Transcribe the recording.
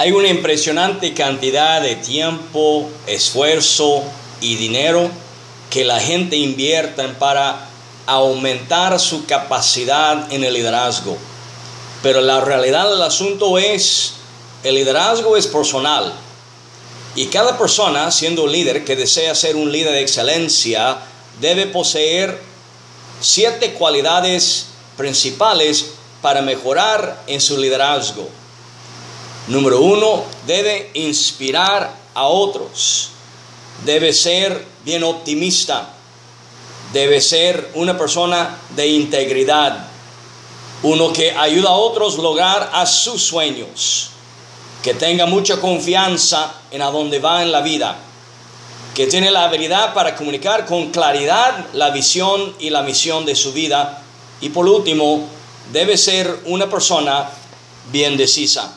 Hay una impresionante cantidad de tiempo, esfuerzo y dinero que la gente invierte para aumentar su capacidad en el liderazgo. Pero la realidad del asunto es, el liderazgo es personal. Y cada persona, siendo un líder que desea ser un líder de excelencia, debe poseer siete cualidades principales para mejorar en su liderazgo. Número uno, debe inspirar a otros. Debe ser bien optimista. Debe ser una persona de integridad. Uno que ayuda a otros lograr a sus sueños. Que tenga mucha confianza en a dónde va en la vida. Que tiene la habilidad para comunicar con claridad la visión y la misión de su vida. Y por último, debe ser una persona bien decisa.